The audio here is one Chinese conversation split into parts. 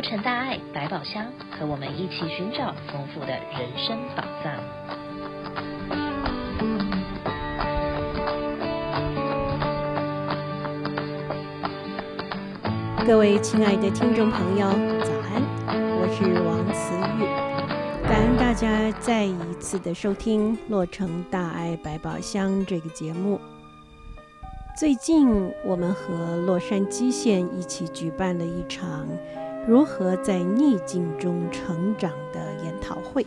洛城大爱百宝箱，和我们一起寻找丰富的人生宝藏。各位亲爱的听众朋友，早安！我是王慈玉，感恩大家再一次的收听《洛城大爱百宝箱》这个节目。最近，我们和洛杉矶县一起举办了一场如何在逆境中成长的研讨会，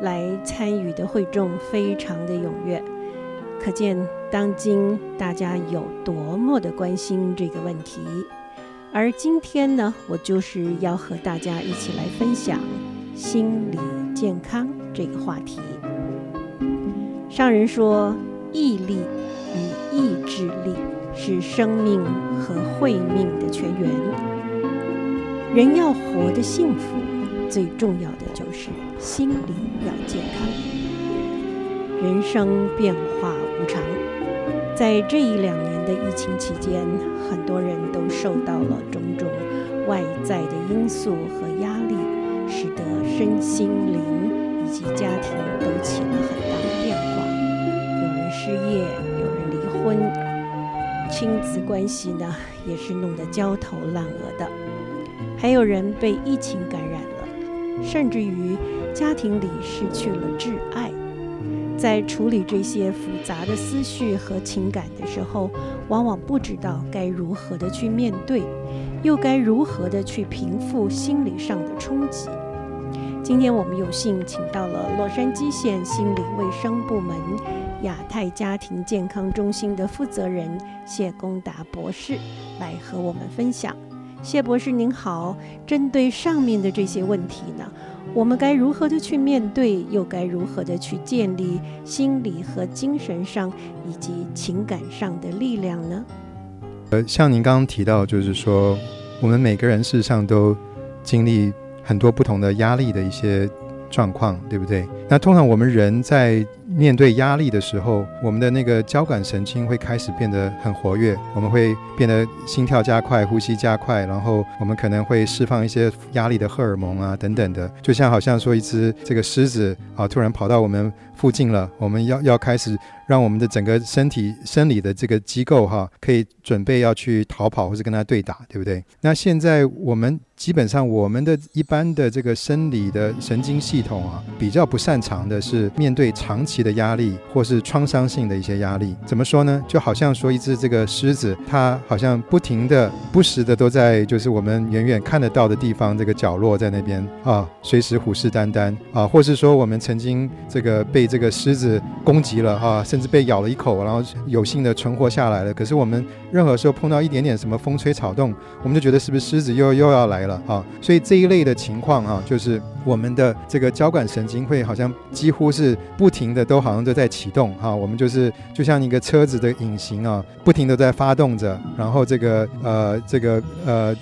来参与的会众非常的踊跃，可见当今大家有多么的关心这个问题。而今天呢，我就是要和大家一起来分享心理健康这个话题。上人说，毅力。与意志力是生命和慧命的泉源。人要活得幸福，最重要的就是心理要健康。人生变化无常，在这一两年的疫情期间，很多人都受到了种种外在的因素和压力，使得身心灵以及家庭都起了很大的变化。有人失业。有人离婚亲子关系呢，也是弄得焦头烂额的，还有人被疫情感染了，甚至于家庭里失去了挚爱。在处理这些复杂的思绪和情感的时候，往往不知道该如何的去面对，又该如何的去平复心理上的冲击。今天我们有幸请到了洛杉矶县心理卫生部门。亚太家庭健康中心的负责人谢功达博士来和我们分享。谢博士您好，针对上面的这些问题呢，我们该如何的去面对，又该如何的去建立心理和精神上以及情感上的力量呢？呃，像您刚刚提到，就是说我们每个人事实上都经历很多不同的压力的一些状况，对不对？那通常我们人在面对压力的时候，我们的那个交感神经会开始变得很活跃，我们会变得心跳加快、呼吸加快，然后我们可能会释放一些压力的荷尔蒙啊等等的，就像好像说一只这个狮子啊突然跑到我们附近了，我们要要开始让我们的整个身体生理的这个机构哈、可以准备要去逃跑或者跟他对打，对不对？那现在我们基本上我们的一般的这个生理的神经系统啊，比较不擅长的是面对长期的压力或是创伤性的一些压力。怎么说呢？就好像说一只这个狮子，它好像不停的、不时的都在就是我们远远看得到的地方这个角落在那边啊，随时虎视眈眈啊，或是说我们曾经这个被这个狮子攻击了哈、甚至被咬了一口，然后有幸的存活下来了。可是我们任何时候碰到一点点什么风吹草动，我们就觉得是不是狮子又又要来了啊？所以这一类的情况啊，就是我们的这个交感神经会好像几乎是不停的都好像都在启动哈、啊。我们就是就像一个车子的引擎啊，不停的在发动着，然后这个呃这个呃，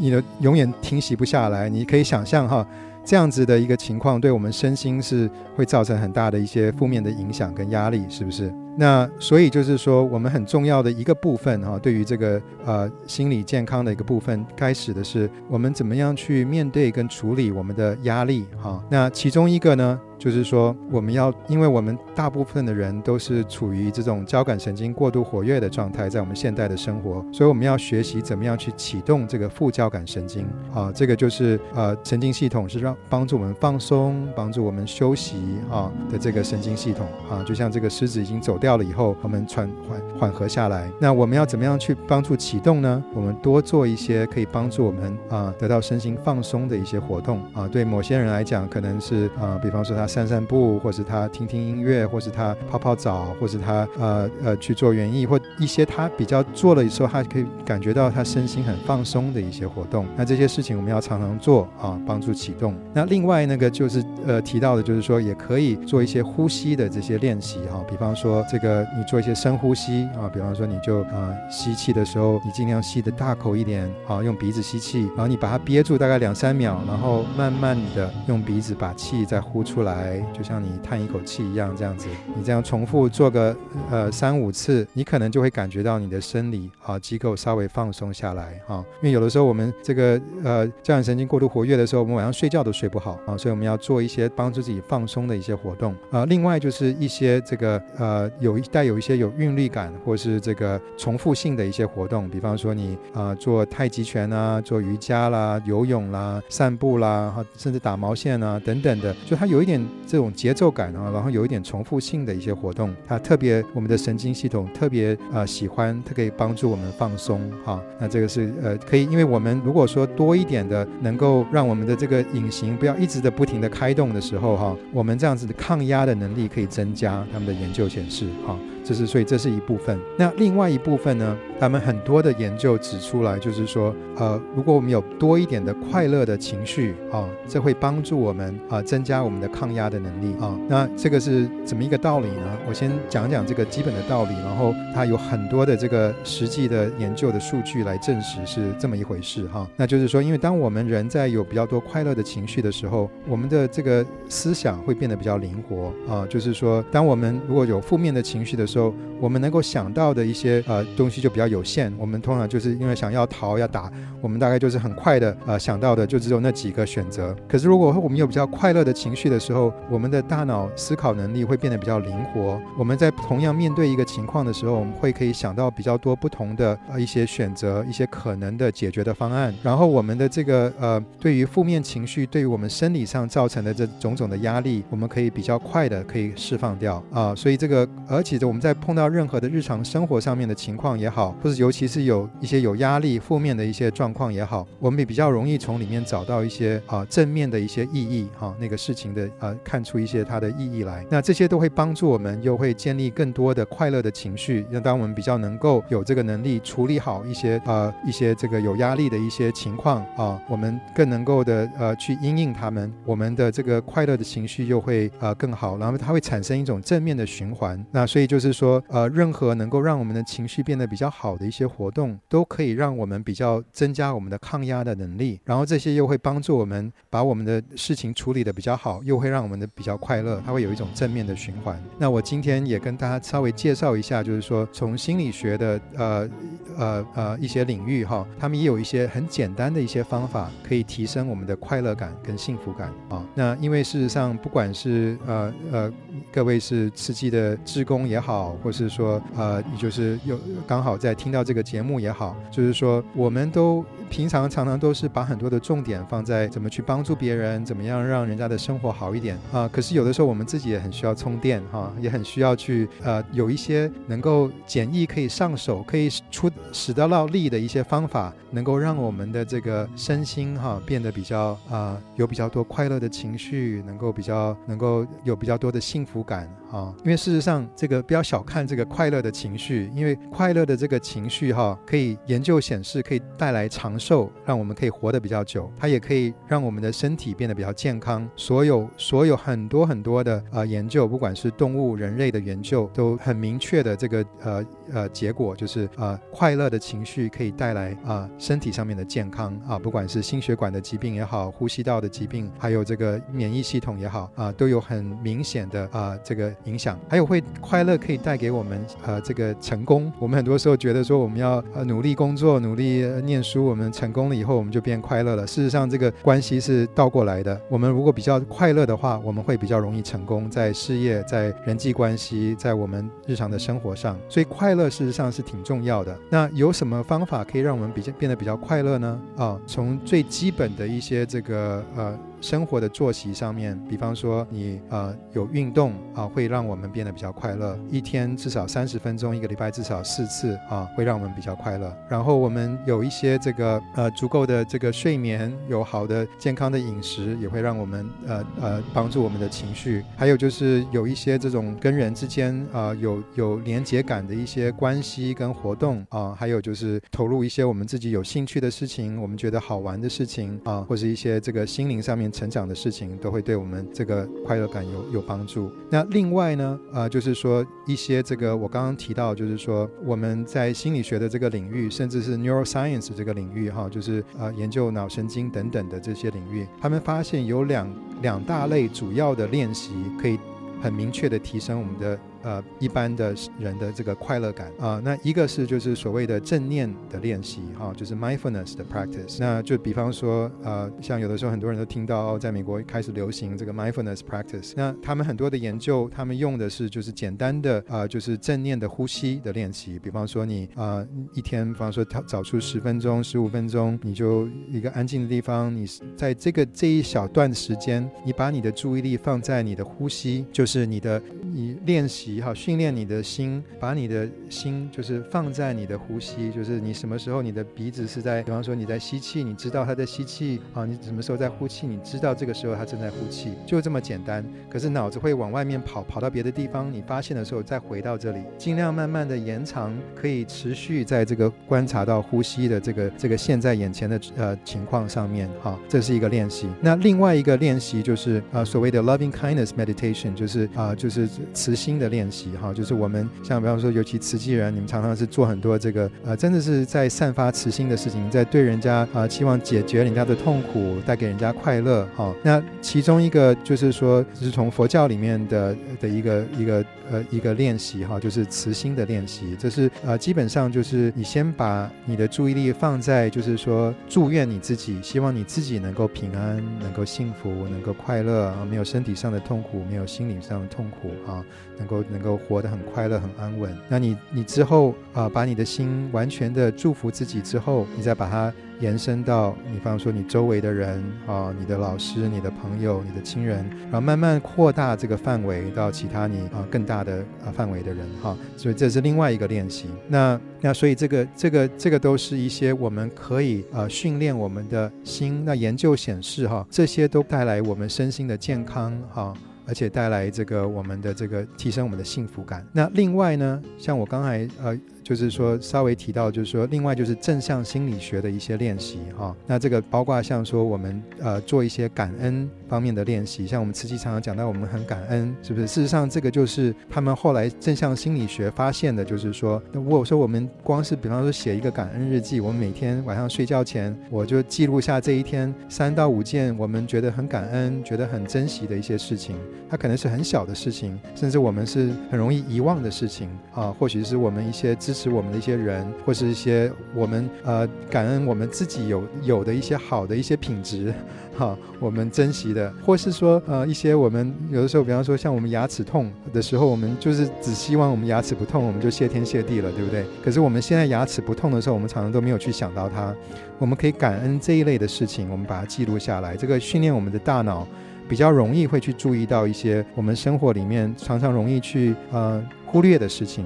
你的永远停息不下来。你可以想象哈。这样子的一个情况，对我们身心是会造成很大的一些负面的影响跟压力，是不是？那所以就是说，我们很重要的一个部分哈，对于这个呃心理健康的一个部分，开始的是我们怎么样去面对跟处理我们的压力哈。那其中一个呢，就是说，我们要，因为我们大部分的人都是处于这种交感神经过度活跃的状态，在我们现代的生活，所以我们要学习怎么样去启动这个副交感神经啊，这个就是呃神经系统是让帮助我们放松、帮助我们休息啊的这个神经系统啊，就像这个狮子已经走掉掉了以后，我们缓缓缓和下来。那我们要怎么样去帮助启动呢？我们多做一些可以帮助我们啊得到身心放松的一些活动啊。对某些人来讲，可能是啊，比方说他。散散步，或是他听听音乐，或是他泡泡澡，或是他呃呃去做园艺，或一些他比较做了时候，他可以感觉到他身心很放松的一些活动。那这些事情我们要常常做啊，帮助启动。那另外那个就是呃提到的，就是说也可以做一些呼吸的这些练习哈，比方说这个你做一些深呼吸啊，比方说你就啊吸气的时候，你尽量吸得大口一点啊，用鼻子吸气，然后你把它憋住大概两三秒，然后慢慢的用鼻子把气再呼出来，就像你叹一口气一样，这样子，你这样重复做个呃三五次，你可能就会感觉到你的生理啊机构稍微放松下来啊，因为有的时候我们这个呃交感神经过度活跃的时候，我们晚上睡觉都睡不好啊，所以我们要做一些帮助自己放松的一些活动啊。另外就是一些这个呃有一带有一些有韵律感或是这个重复性的一些活动，比方说你啊做太极拳啊，做瑜伽啦、游泳啦、散步啦，甚至打毛线啊等等的，就它有一点这种节奏感啊，然后有一点重复性的一些活动，它特别我们的神经系统特别呃喜欢，它可以帮助我们放松哈。那这个是呃可以，因为我们如果说多一点的能够让我们的这个引擎不要一直的不停的开动的时候哈，我们这样子的抗压的能力可以增加。他们的研究显示哈。这是所以这是一部分。那另外一部分呢？他们很多的研究指出来，就是说，呃，如果我们有多一点的快乐的情绪啊，这会帮助我们啊，增加我们的抗压的能力啊。那这个是怎么一个道理呢？我先讲讲这个基本的道理，然后它有很多的这个实际的研究的数据来证实是这么一回事哈。那就是说，因为当我们人在有比较多快乐的情绪的时候，我们的这个思想会变得比较灵活啊。就是说，当我们如果有负面的情绪的时候，我们能够想到的一些呃东西就比较有限。我们通常就是因为想要逃要打，我们大概就是很快的呃想到的就只有那几个选择。可是如果我们有比较快乐的情绪的时候，我们的大脑思考能力会变得比较灵活。我们在同样面对一个情况的时候，我们会可以想到比较多不同的呃一些选择，一些可能的解决的方案。然后我们的这个呃对于负面情绪对于我们生理上造成的这种种的压力，我们可以比较快的可以释放掉啊。所以这个而且我们在在碰到任何的日常生活上面的情况也好，或者尤其是有一些有压力、负面的一些状况也好，我们也比较容易从里面找到一些啊正面的一些意义哈、那个事情的呃、啊、看出一些它的意义来。那这些都会帮助我们，又会建立更多的快乐的情绪，那当我们比较能够有这个能力处理好一些呃一些这个有压力的一些情况啊，我们更能够的呃去因应他们，我们的这个快乐的情绪又会呃更好，然后它会产生一种正面的循环。那所以就是。说呃，任何能够让我们的情绪变得比较好的一些活动，都可以让我们比较增加我们的抗压的能力。然后这些又会帮助我们把我们的事情处理的比较好，又会让我们的比较快乐。它会有一种正面的循环。那我今天也跟大家稍微介绍一下，就是说从心理学的呃呃呃一些领域哈，他们也有一些很简单的一些方法，可以提升我们的快乐感跟幸福感啊。那因为事实上，不管是呃呃各位是刺激的职工也好，或是说，呃，你就是有刚好在听到这个节目也好，就是说，我们都平常常常都是把很多的重点放在怎么去帮助别人，怎么样让人家的生活好一点啊。可是有的时候我们自己也很需要充电哈，也很需要去呃有一些能够简易可以上手、可以出使得到力的一些方法，能够让我们的这个身心哈变得比较啊有比较多快乐的情绪，能够比较能够有比较多的幸福感啊。因为事实上这个不要小看这个快乐的情绪，因为快乐的这个情绪哈可以研究显示可以带来长寿，让我们可以活得比较久，它也可以让我们的身体变得比较健康。所有所有很多很多的呃研究，不管是动物、人类的研究，都很明确的这个呃呃结果，就是呃快乐的情绪可以带来啊、身体上面的健康啊，不管是心血管的疾病也好，呼吸道的疾病，还有这个免疫系统也好啊，都有很明显的啊这个影响。还有会快乐可以带给我们呃这个成功。我们很多时候觉得说我们要呃努力工作，努力念书，我们。成功了以后，我们就变快乐了。事实上，这个关系是倒过来的。我们如果比较快乐的话，我们会比较容易成功，在事业、在人际关系、在我们日常的生活上。所以，快乐事实上是挺重要的。那有什么方法可以让我们比较变得比较快乐呢？啊，从最基本的一些这个呃。生活的作息上面，比方说你呃有运动啊，会让我们变得比较快乐。一天至少三十分钟，一个礼拜至少四次啊，会让我们比较快乐。然后我们有一些这个呃足够的这个睡眠，有好的健康的饮食，也会让我们呃呃帮助我们的情绪。还有就是有一些这种跟人之间啊、有有连结感的一些关系跟活动啊，还有就是投入一些我们自己有兴趣的事情，我们觉得好玩的事情啊，或是一些这个心灵上面。成长的事情，都会对我们这个快乐感有有帮助。那另外呢，呃，就是说一些这个我刚刚提到，就是说我们在心理学的这个领域，甚至是 neuroscience 这个领域，哈，就是呃研究脑神经等等的这些领域，他们发现有两两大类主要的练习可以很明确的提升我们的。呃，一般的人的这个快乐感啊，那一个是就是所谓的正念的练习哈，就是 mindfulness 的 practice。那就比方说，呃，像有的时候很多人都听到，在美国开始流行这个 mindfulness practice。那他们很多的研究，他们用的是就是简单的啊，就是正念的呼吸的练习。比方说你啊，一天，比方说他找出十分钟、十五分钟，你就一个安静的地方，你在这个这一小段时间，你把你的注意力放在你的呼吸，就是你的你练习。好，训练你的心，把你的心就是放在你的呼吸，就是你什么时候你的鼻子是在，比方说你在吸气，你知道它在吸气啊，你什么时候在呼气，你知道这个时候它正在呼气，就这么简单。可是脑子会往外面跑，跑到别的地方，你发现的时候再回到这里，尽量慢慢的延长，可以持续在这个观察到呼吸的这个这个现在眼前的呃情况上面，哈，这是一个练习。那另外一个练习就是呃所谓的 loving kindness meditation，就是啊就是慈心的练。练习哈，就是我们像比方说，尤其慈济人，你们常常是做很多这个呃，真的是在散发慈心的事情，在对人家啊、呃，期望解决人家的痛苦，带给人家快乐哈。那其中一个就是说，就是从佛教里面的的一个一个呃一个练习哈，就是慈心的练习。这是呃基本上就是你先把你的注意力放在，就是说祝愿你自己，希望你自己能够平安，能够幸福，能够快乐啊，没有身体上的痛苦，没有心理上的痛苦啊，能够。能够活得很快乐、很安稳。那你，你之后啊、把你的心完全的祝福自己之后，你再把它延伸到，你比方说你周围的人啊、你的老师、你的朋友、你的亲人，然后慢慢扩大这个范围到其他你啊、更大的啊范围的人哈。所以这是另外一个练习。那那所以这个这个这个都是一些我们可以呃训练我们的心。那研究显示哈，这些都带来我们身心的健康哈。而且带来这个我们的这个提升我们的幸福感。那另外呢，像我刚才呃。就是说，稍微提到，就是说，另外就是正向心理学的一些练习哈。那这个包括像说，我们呃做一些感恩方面的练习，像我们慈济常常讲到，我们很感恩，是不是？事实上，这个就是他们后来正向心理学发现的，就是说，如果说我们光是比方说写一个感恩日记，我们每天晚上睡觉前，我就记录下这一天三到五件我们觉得很感恩、觉得很珍惜的一些事情。它可能是很小的事情，甚至我们是很容易遗忘的事情啊，或许是我们一些知。是我们的一些人，或是一些我们呃感恩我们自己有有的一些好的一些品质，哈，我们珍惜的，或是说呃一些我们有的时候，比方说像我们牙齿痛的时候，我们就是只希望我们牙齿不痛，我们就谢天谢地了，对不对？可是我们现在牙齿不痛的时候，我们常常都没有去想到它。我们可以感恩这一类的事情，我们把它记录下来，这个训练我们的大脑，比较容易会去注意到一些我们生活里面常常容易去呃忽略的事情。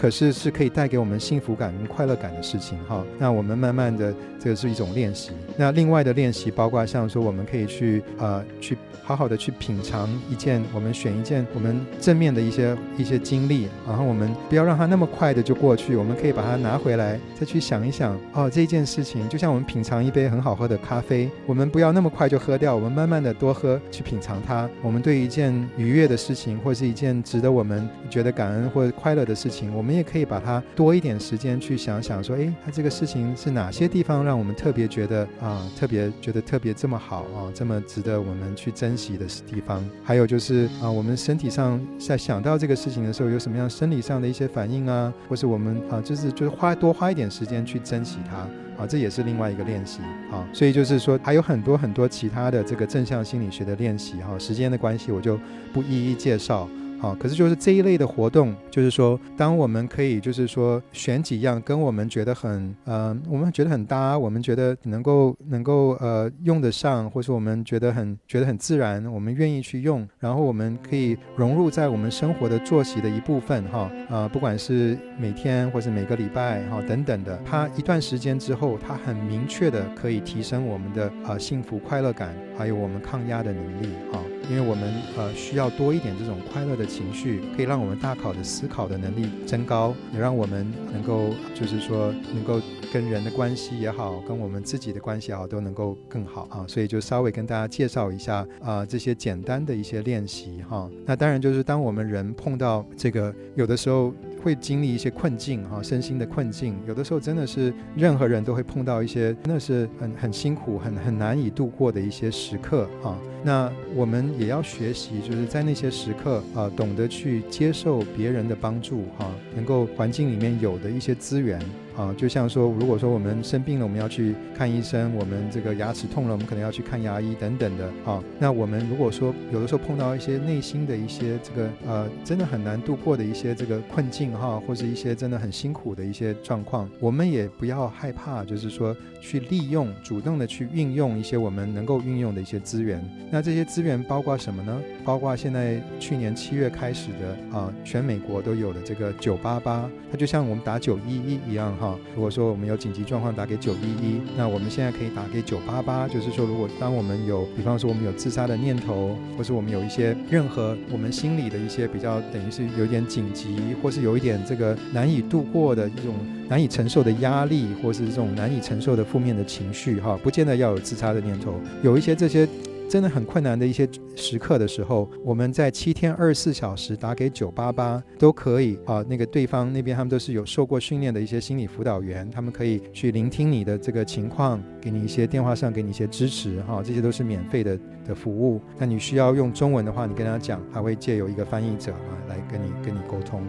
可是是可以带给我们幸福感跟快乐感的事情哈。那我们慢慢的，这个是一种练习。那另外的练习包括像说，我们可以去呃去好好的去品尝一件，我们选一件我们正面的一些一些经历，然后我们不要让它那么快的就过去，我们可以把它拿回来，再去想一想哦，这件事情就像我们品尝一杯很好喝的咖啡，我们不要那么快就喝掉，我们慢慢的多喝，去品尝它。我们对一件愉悦的事情，或是一件值得我们觉得感恩或者快乐的事情，我们。我们也可以把它多一点时间去想想，说，哎，它这个事情是哪些地方让我们特别觉得啊，特别觉得特别这么好啊，这么值得我们去珍惜的地方。还有就是啊，我们身体上在想到这个事情的时候，有什么样生理上的一些反应啊，或是我们啊，就是就是花多花一点时间去珍惜它啊，这也是另外一个练习啊。所以就是说，还有很多很多其他的这个正向心理学的练习哈。时间的关系，我就不一一介绍。好，可是就是这一类的活动，就是说，当我们可以，就是说，选几样跟我们觉得很，呃，我们觉得很搭，我们觉得能够能够呃用得上，或是我们觉得很觉得很自然，我们愿意去用，然后我们可以融入在我们生活的作息的一部分，哈，啊、呃，不管是每天或是每个礼拜，哈，等等的，它一段时间之后，它很明确的可以提升我们的、呃、幸福快乐感，还有我们抗压的能力，哈。因为我们呃需要多一点这种快乐的情绪，可以让我们大考的思考的能力增高，也让我们能够就是说能够跟人的关系也好，跟我们自己的关系也好，都能够更好啊。所以就稍微跟大家介绍一下啊、这些简单的一些练习哈、那当然就是当我们人碰到这个有的时候。会经历一些困境哈，身心的困境，有的时候真的是任何人都会碰到一些，真的是很很辛苦、很很难以度过的一些时刻啊。那我们也要学习，就是在那些时刻啊，懂得去接受别人的帮助哈，能够环境里面有的一些资源。啊，就像说，如果说我们生病了，我们要去看医生；我们这个牙齿痛了，我们可能要去看牙医等等的。啊，那我们如果说有的时候碰到一些内心的一些这个呃，真的很难度过的一些这个困境哈，或是一些真的很辛苦的一些状况，我们也不要害怕，就是说去利用，主动的去运用一些我们能够运用的一些资源。那这些资源包括什么呢？包括现在去年七月开始的啊，全美国都有的这个九八八，它就像我们打九一一一样哈。如果说我们有紧急状况打给九一一，那我们现在可以打给九八八，就是说如果当我们有，比方说我们有自杀的念头，或是我们有一些任何我们心里的一些比较等于是有一点紧急，或是有一点这个难以度过的一种难以承受的压力，或是这种难以承受的负面的情绪哈，不见得要有自杀的念头，有一些这些。真的很困难的一些时刻的时候，我们在七天二十四小时打给九八八都可以啊。那个对方那边他们都是有受过训练的一些心理辅导员，他们可以去聆听你的这个情况，给你一些电话上给你一些支持哈，这些都是免费的的服务。那你需要用中文的话，你跟他讲，还会借由一个翻译者啊来跟你跟你沟通。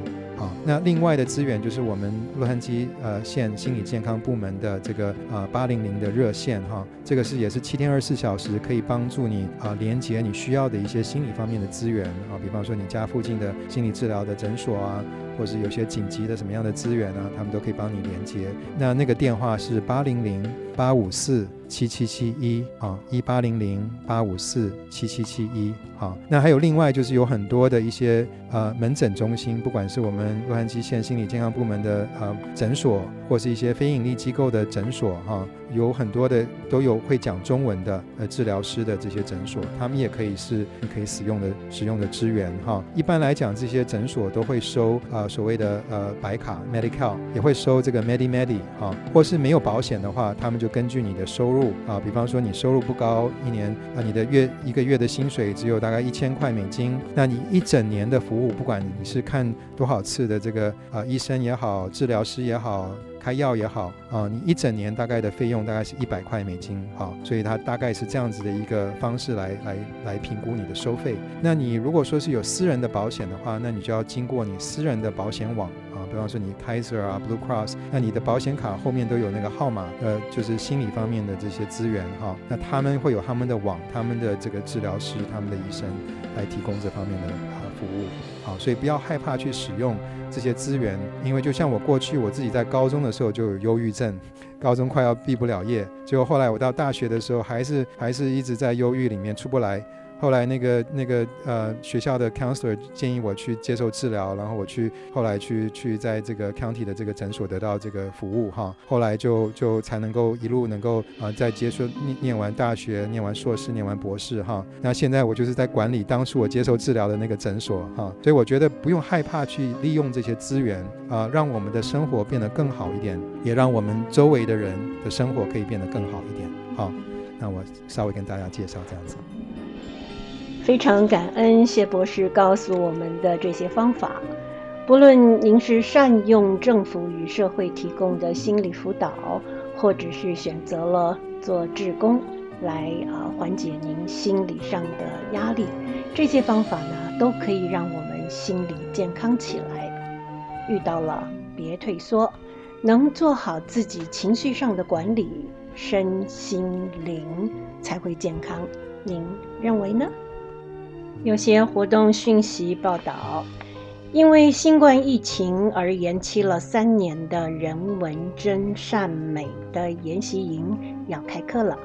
啊，那另外的资源就是我们洛杉矶呃县心理健康部门的这个呃八零零的热线哈，这个是也是七天二十四小时可以帮助你啊连接你需要的一些心理方面的资源啊，比方说你家附近的心理治疗的诊所啊，或是有些紧急的什么样的资源啊，他们都可以帮你连接。那那个电话是八零零八五四七七七一啊，一八零零八五四七七七一。啊，那还有另外就是有很多的一些呃门诊中心，不管是我们洛杉矶县心理健康部门的呃诊所，或是一些非营利机构的诊所哈，有很多的都有会讲中文的呃治疗师的这些诊所，他们也可以是你可以使用的使用的资源哈。一般来讲，这些诊所都会收、呃、所谓的呃白卡 Medi-Cal，也会收这个 Medi-Medi 哈，或是没有保险的话，他们就根据你的收入啊，比方说你收入不高，一年啊你的月一个月的薪水只有大概。一千块美金，那你一整年的服务，不管你是看多少次的这个啊、呃、医生也好，治疗师也好，开药也好啊、你一整年大概的费用大概是一百块美金啊，所以它大概是这样子的一个方式来来来评估你的收费。那你如果说是有私人的保险的话，那你就要经过你私人的保险网啊。比方说你 Kaiser 啊，Blue Cross，那你的保险卡后面都有那个号码，呃，就是心理方面的这些资源哈。那他们会有他们的网，他们的这个治疗师，他们的医生来提供这方面的呃服务。好，所以不要害怕去使用这些资源，因为就像我过去我自己在高中的时候就有忧郁症，高中快要毕不了业，结果后来我到大学的时候还是还是一直在忧郁里面出不来。后来那个那个呃学校的 counselor 建议我去接受治疗，然后我去后来去去在这个 county 的这个诊所得到这个服务哈，后来就就才能够一路能够啊、呃、在接受念念完大学，念完硕士，念完博士哈。那现在我就是在管理当初我接受治疗的那个诊所哈，所以我觉得不用害怕去利用这些资源啊、让我们的生活变得更好一点，也让我们周围的人的生活可以变得更好一点。好，那我稍微跟大家介绍这样子。非常感恩谢博士告诉我们的这些方法。不论您是善用政府与社会提供的心理辅导，或者是选择了做志工来啊缓解您心理上的压力，这些方法呢都可以让我们心理健康起来。遇到了别退缩，能做好自己情绪上的管理，身心灵才会健康。您认为呢？有些活动讯息报道，因为新冠疫情而延期了三年的人文真善美的研习营要开课了，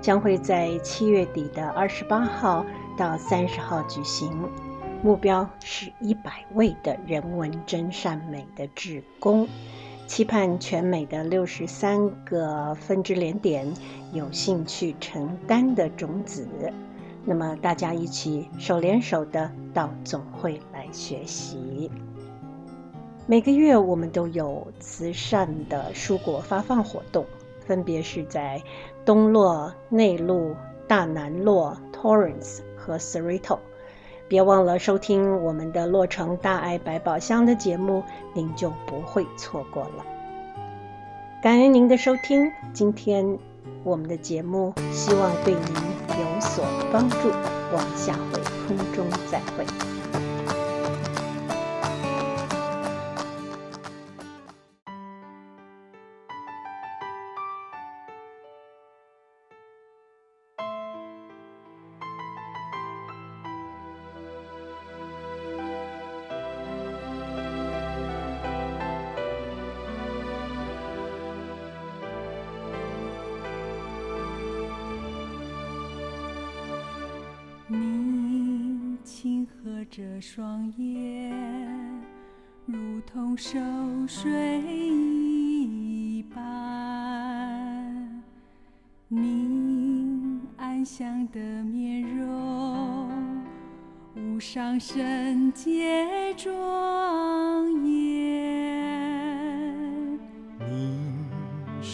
将会在七月底的二十八号到三十号举行，目标是一百位的人文真善美的志工，期盼全美的六十三个分支连点有兴趣承担的种子。那么大家一起手连手的到总会来学习。每个月我们都有慈善的蔬果发放活动，分别是在东洛、内陆、大南洛、Torrance 和 Cerritos。别忘了收听我们的洛城大爱百宝箱的节目，您就不会错过了。感恩您的收听，今天我们的节目希望对您有所帮助。我们下回空中再会。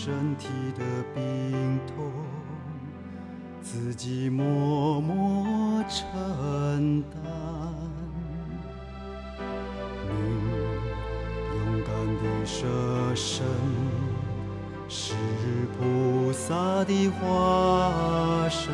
身体的病痛自己默默承担。你勇敢的舍身是菩萨的化身，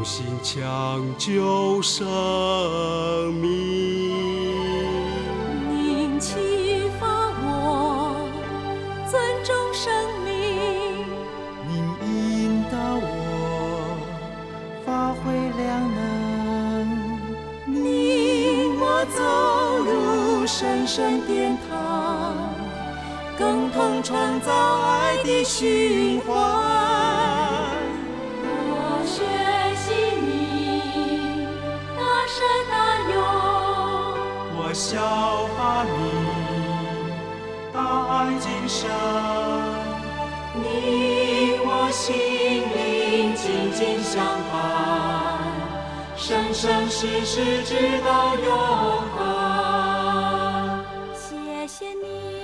能，用心抢救生命。您启发我尊重生命，您引导我发挥良能，您我走入神圣殿堂，共同创造爱的循环。效法你大爱今生。你我心灵紧紧相伴，生生世世直到永恒。谢谢你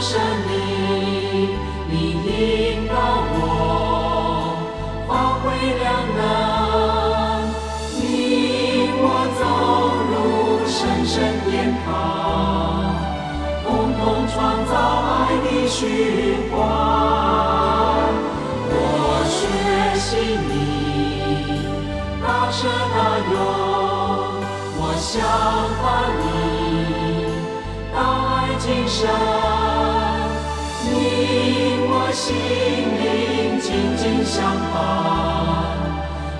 生命，您引导我发挥良能，引我走入神圣殿堂，共同创造爱的循环。我学习你大舍大用，我效法你大爱精神，心灵紧紧相伴，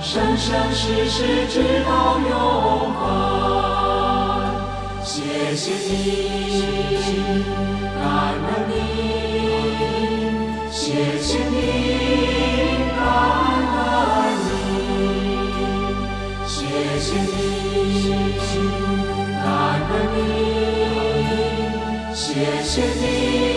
生生世世直到永恒。谢谢你，感恩你，谢谢你，感恩你，谢谢你，感恩你，谢谢你，